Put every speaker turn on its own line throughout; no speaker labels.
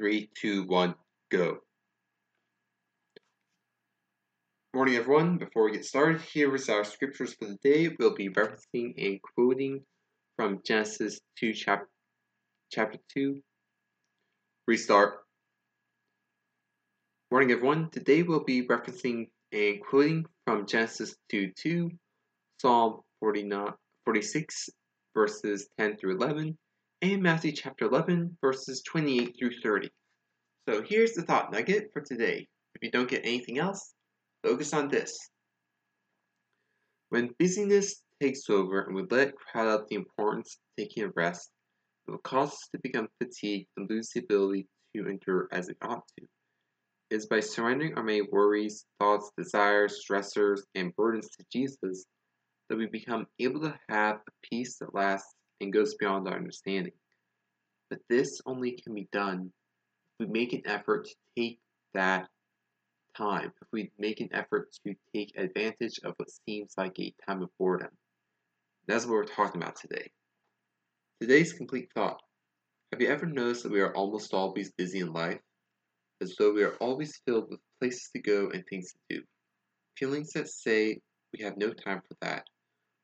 Three, two, one, go. Morning, everyone. Before we get started, here is our scriptures for the day. We'll be referencing and quoting from Genesis 2, chap- chapter 2. Restart. Morning, everyone. Today we'll be referencing and quoting from Genesis 2 2, Psalm 49, 46, verses 10 through 11, and Matthew chapter 11, verses 28 through 30. So here's the thought nugget for today. If you don't get anything else, focus on this. When busyness takes over and we let it crowd out the importance of taking a rest, it will cause us to become fatigued and lose the ability to endure as it ought to. It is by surrendering our many worries, thoughts, desires, stressors, and burdens to Jesus that we become able to have a peace that lasts and goes beyond our understanding. But this only can be done if we make an effort to take that time, if we make an effort to take advantage of what seems like a time of boredom. That's what we're talking about today. Today's complete thought. Have you ever noticed that we are almost always busy in life? As though we are always filled with places to go and things to do. Feelings that say we have no time for that,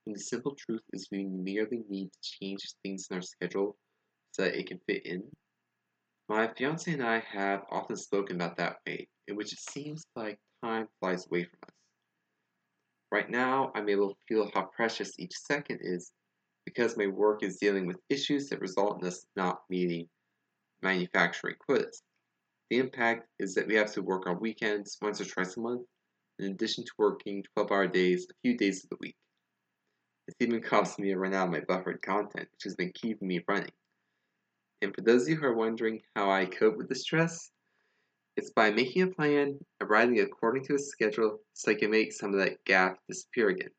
when the simple truth is we merely need to change things in our schedule so that it can fit in. My fiance and I have often spoken about that way, in which it seems like time flies away from us. Right now, I'm able to feel how precious each second is because my work is dealing with issues that result in us not meeting manufacturing quotas. The impact is that we have to work on weekends once or twice a month, in addition to working 12 hour days a few days of the week. It's even caused me to run out of my buffered content, which has been keeping me running. And for those of you who are wondering how I cope with the stress, it's by making a plan and writing according to a schedule so I can make some of that gap disappear again.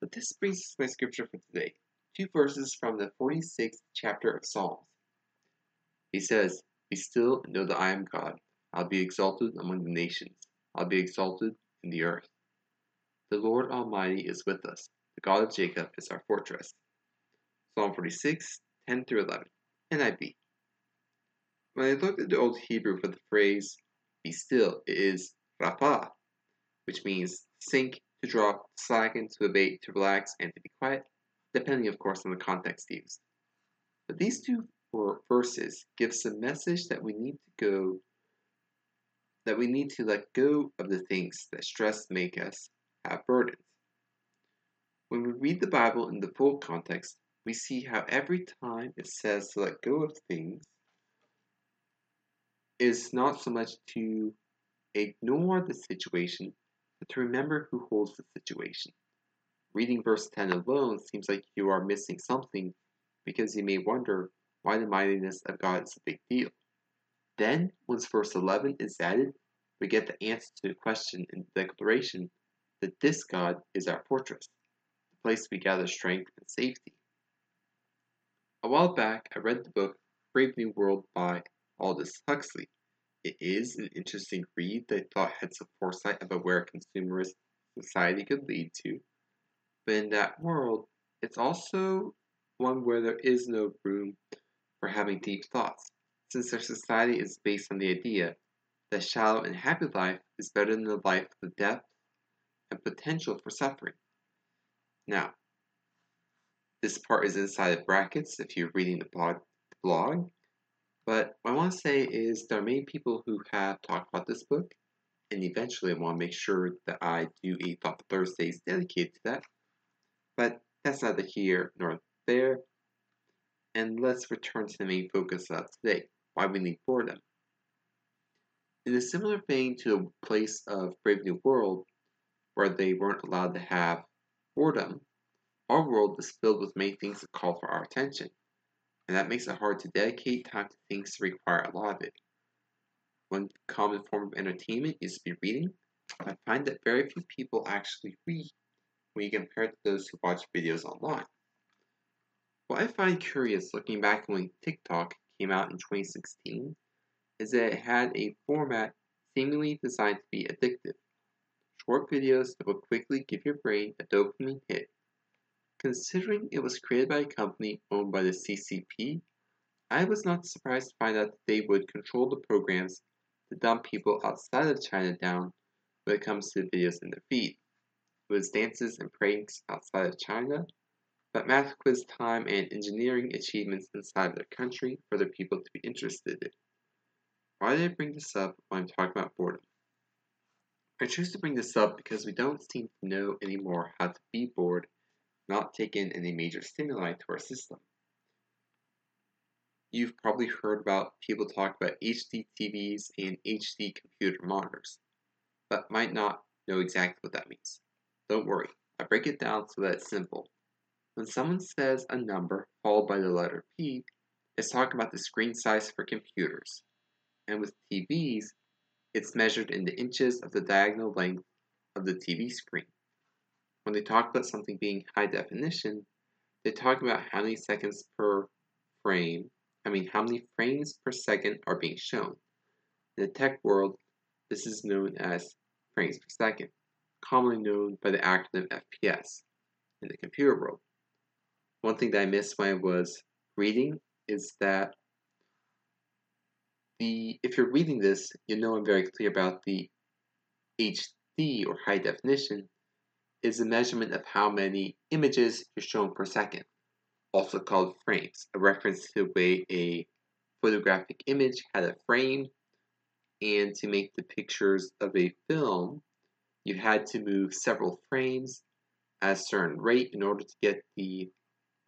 But this brings us to my scripture for today. Two verses from the 46th chapter of Psalms. He says, Be still and know that I am God. I'll be exalted among the nations. I'll be exalted in the earth. The Lord Almighty is with us. The God of Jacob is our fortress. Psalm 46, 10 through 11. NIV. When I looked at the Old Hebrew for the phrase be still, it is rapha, which means sink, to drop, to slacken, to abate, to relax, and to be quiet, depending, of course, on the context used. But these two verses give us a message that we need to go, that we need to let go of the things that stress make us have burdens. When we read the Bible in the full context, we see how every time it says to let go of things is not so much to ignore the situation, but to remember who holds the situation. Reading verse 10 alone seems like you are missing something because you may wonder why the mightiness of God is a big deal. Then, once verse 11 is added, we get the answer to the question in the declaration that this God is our fortress place we gather strength and safety. A while back, I read the book Brave New World by Aldous Huxley. It is an interesting read that thought had some foresight about where a consumerist society could lead to. But in that world, it's also one where there is no room for having deep thoughts, since their society is based on the idea that shallow and happy life is better than a life with depth and potential for suffering. Now, this part is inside of brackets if you're reading the blog, blog. But what I want to say is there are many people who have talked about this book, and eventually I want to make sure that I do a Thought Thursdays dedicated to that. But that's neither here nor there. And let's return to the main focus of today why we need boredom. In a similar vein to the place of Brave New World, where they weren't allowed to have boredom, our world is filled with many things that call for our attention, and that makes it hard to dedicate time to things that require a lot of it. One common form of entertainment is to be reading. I find that very few people actually read when you compare it to those who watch videos online. What I find curious looking back when TikTok came out in 2016 is that it had a format seemingly designed to be addictive short videos that will quickly give your brain a dopamine hit. Considering it was created by a company owned by the CCP, I was not surprised to find out that they would control the programs to dumb people outside of China down when it comes to the videos in their feed. It was dances and pranks outside of China, but math quiz time and engineering achievements inside of their country for their people to be interested in. Why did I bring this up when I'm talking about boredom? I choose to bring this up because we don't seem to know anymore how to be bored, not take in any major stimuli to our system. You've probably heard about people talk about HD TVs and HD computer monitors, but might not know exactly what that means. Don't worry, I break it down so that it's simple. When someone says a number followed by the letter P, it's talking about the screen size for computers. And with TVs, it's measured in the inches of the diagonal length of the TV screen. When they talk about something being high definition, they talk about how many seconds per frame, I mean, how many frames per second are being shown. In the tech world, this is known as frames per second, commonly known by the acronym FPS in the computer world. One thing that I missed when I was reading is that the if you're reading this, you know I'm very clear about the HD or high definition is a measurement of how many images you're shown per second, also called frames, a reference to the way a photographic image had a frame, and to make the pictures of a film, you had to move several frames at a certain rate in order to get the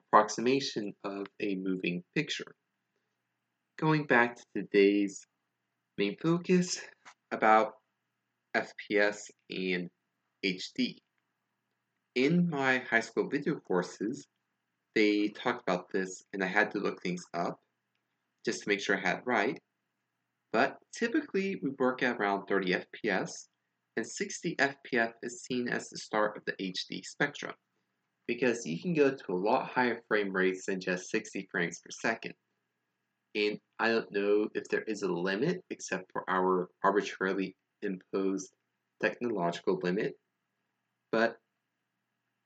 approximation of a moving picture. Going back to today's main focus about FPS and HD. In my high school video courses, they talked about this and I had to look things up just to make sure I had right. But typically we work at around 30 FPS and 60 FPS is seen as the start of the HD spectrum because you can go to a lot higher frame rates than just 60 frames per second. And I don't know if there is a limit except for our arbitrarily imposed technological limit. But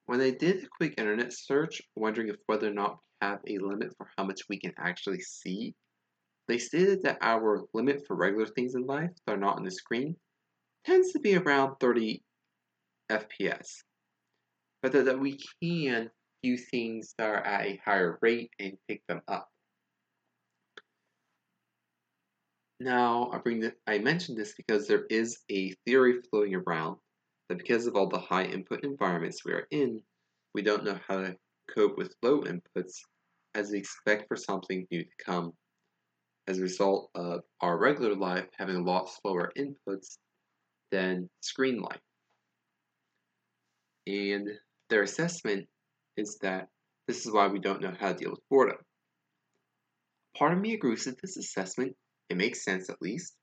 when I did a quick internet search, wondering if whether or not we have a limit for how much we can actually see, they stated that our limit for regular things in life that are not on the screen tends to be around 30 FPS but that we can do things that are at a higher rate and pick them up. Now, I bring this, I this because there is a theory floating around that because of all the high input environments we are in, we don't know how to cope with low inputs as we expect for something new to come as a result of our regular life having a lot slower inputs than screen life. And their assessment is that this is why we don't know how to deal with boredom. Part of me agrees with this assessment. It makes sense, at least,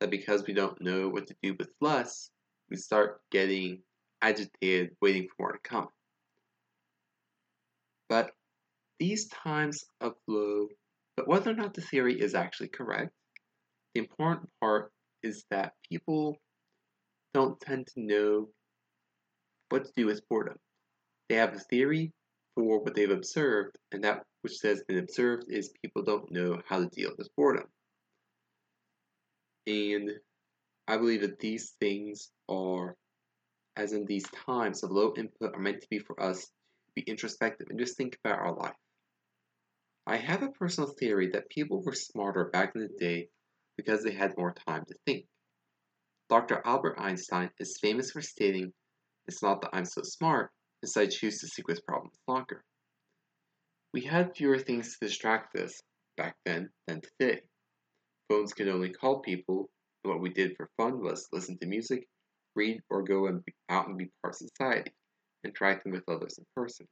that because we don't know what to do with less, we start getting agitated, waiting for more to come. But these times of low, but whether or not the theory is actually correct, the important part is that people don't tend to know what to do with boredom. They have a theory for what they've observed, and that which has been observed is people don't know how to deal with boredom. And I believe that these things are, as in these times of low input, are meant to be for us to be introspective and just think about our life. I have a personal theory that people were smarter back in the day because they had more time to think. Dr. Albert Einstein is famous for stating, It's not that I'm so smart, as I choose to seek with problems longer. We had fewer things to distract us back then than today. Phones could only call people, and what we did for fun was listen to music, read, or go and out and be part of society, interacting with others in person.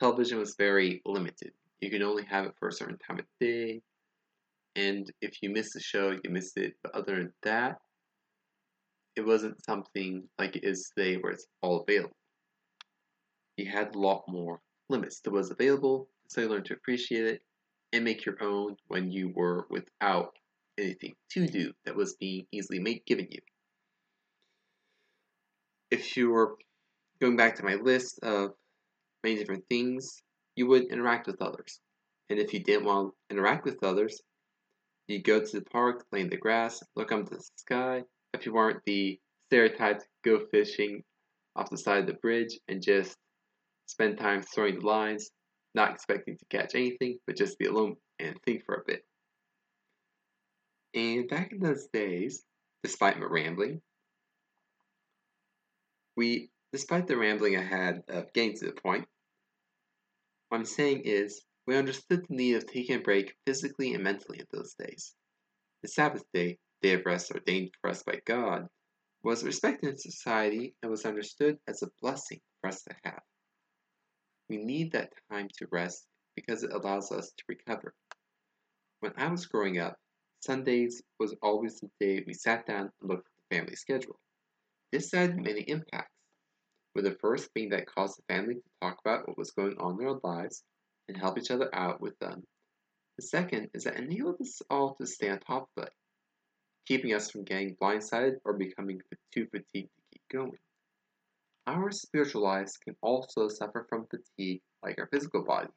Television was very limited. You could only have it for a certain time of day, and if you missed the show, you missed it. But other than that, it wasn't something like it is today where it's all available you had a lot more limits that was available, so you learned to appreciate it and make your own when you were without anything to do that was being easily made given you. If you were going back to my list of many different things, you would interact with others. And if you didn't want to interact with others, you go to the park, lay in the grass, look up to the sky. If you weren't the stereotyped, go fishing off the side of the bridge and just spend time throwing the lines, not expecting to catch anything, but just be alone and think for a bit. And back in those days, despite my rambling, we, despite the rambling I had of getting to the point, what I'm saying is we understood the need of taking a break physically and mentally in those days. The Sabbath day, day of rest ordained for us by God, was respected in society and was understood as a blessing for us to have. We need that time to rest because it allows us to recover. When I was growing up, Sundays was always the day we sat down and looked at the family schedule. This had many impacts, with the first being that caused the family to talk about what was going on in their lives and help each other out with them. The second is that enabled us all to stay on top of it, keeping us from getting blindsided or becoming too fatigued to keep going. Our spiritual lives can also suffer from fatigue like our physical body,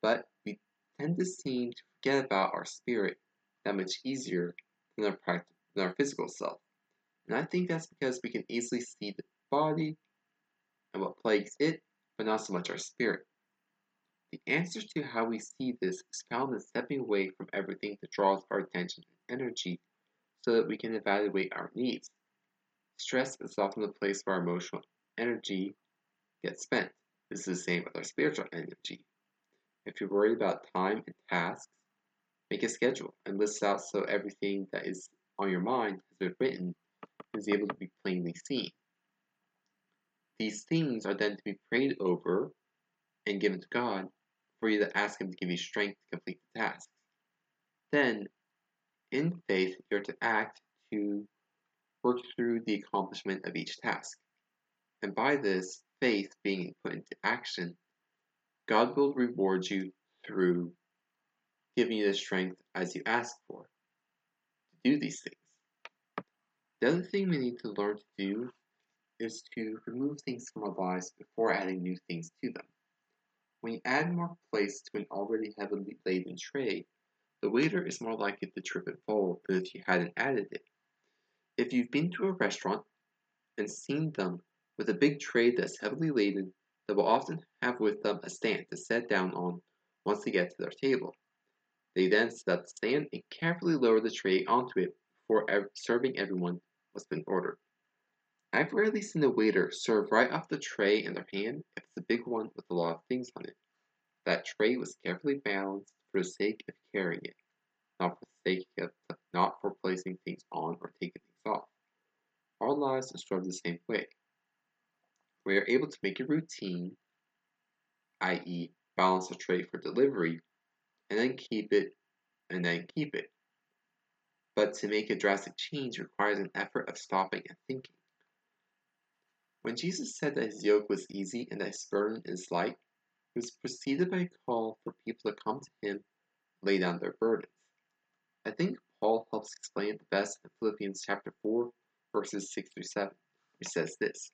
but we tend to seem to forget about our spirit that much easier than our, practice, than our physical self. And I think that's because we can easily see the body and what plagues it, but not so much our spirit. The answer to how we see this is found in stepping away from everything that draws our attention and energy so that we can evaluate our needs. Stress is often the place where our emotional energy gets spent. This is the same with our spiritual energy. If you're worried about time and tasks, make a schedule and list out so everything that is on your mind has been written is able to be plainly seen. These things are then to be prayed over and given to God for you to ask Him to give you strength to complete the tasks. Then, in faith, you're to act to work through the accomplishment of each task. And by this faith being put into action, God will reward you through giving you the strength as you ask for to do these things. The other thing we need to learn to do is to remove things from our lives before adding new things to them. When you add more place to an already heavily laden tray, the waiter is more likely to trip and fall than if you hadn't added it. If you've been to a restaurant and seen them with a big tray that's heavily laden, they will often have with them a stand to set down on once they get to their table. They then set up the stand and carefully lower the tray onto it before ev- serving everyone what's been ordered. I've rarely seen a waiter serve right off the tray in their hand if it's a big one with a lot of things on it. That tray was carefully balanced for the sake of carrying it, not for the sake of not for placing things on or taking things off. Our lives are sort of the same way. We are able to make a routine, i.e., balance a tray for delivery, and then keep it, and then keep it. But to make a drastic change requires an effort of stopping and thinking. When Jesus said that his yoke was easy and that his burden is light, he was preceded by a call for people to come to him lay down their burdens. I think Paul helps explain it the best in Philippians chapter 4, verses 6 through 7. He says this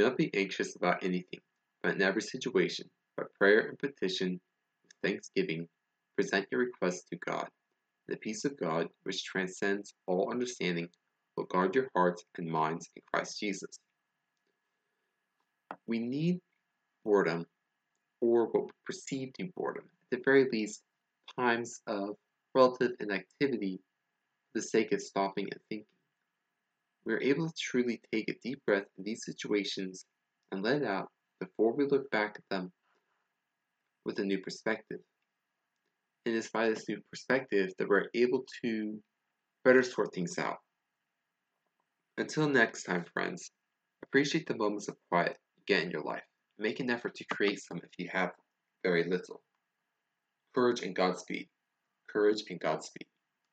Do not be anxious about anything, but in every situation, by prayer and petition, with thanksgiving, present your requests to God. The peace of God, which transcends all understanding, will guard your hearts and minds in Christ Jesus. We need boredom, or what we perceive to be boredom, at the very least, times of relative inactivity for the sake of stopping and thinking. We are able to truly take a deep breath in these situations and let it out before we look back at them with a new perspective. And it's by this new perspective that we're able to better sort things out. Until next time, friends, appreciate the moments of quiet you get in your life. Make an effort to create some if you have very little. Courage and Godspeed. Courage and Godspeed.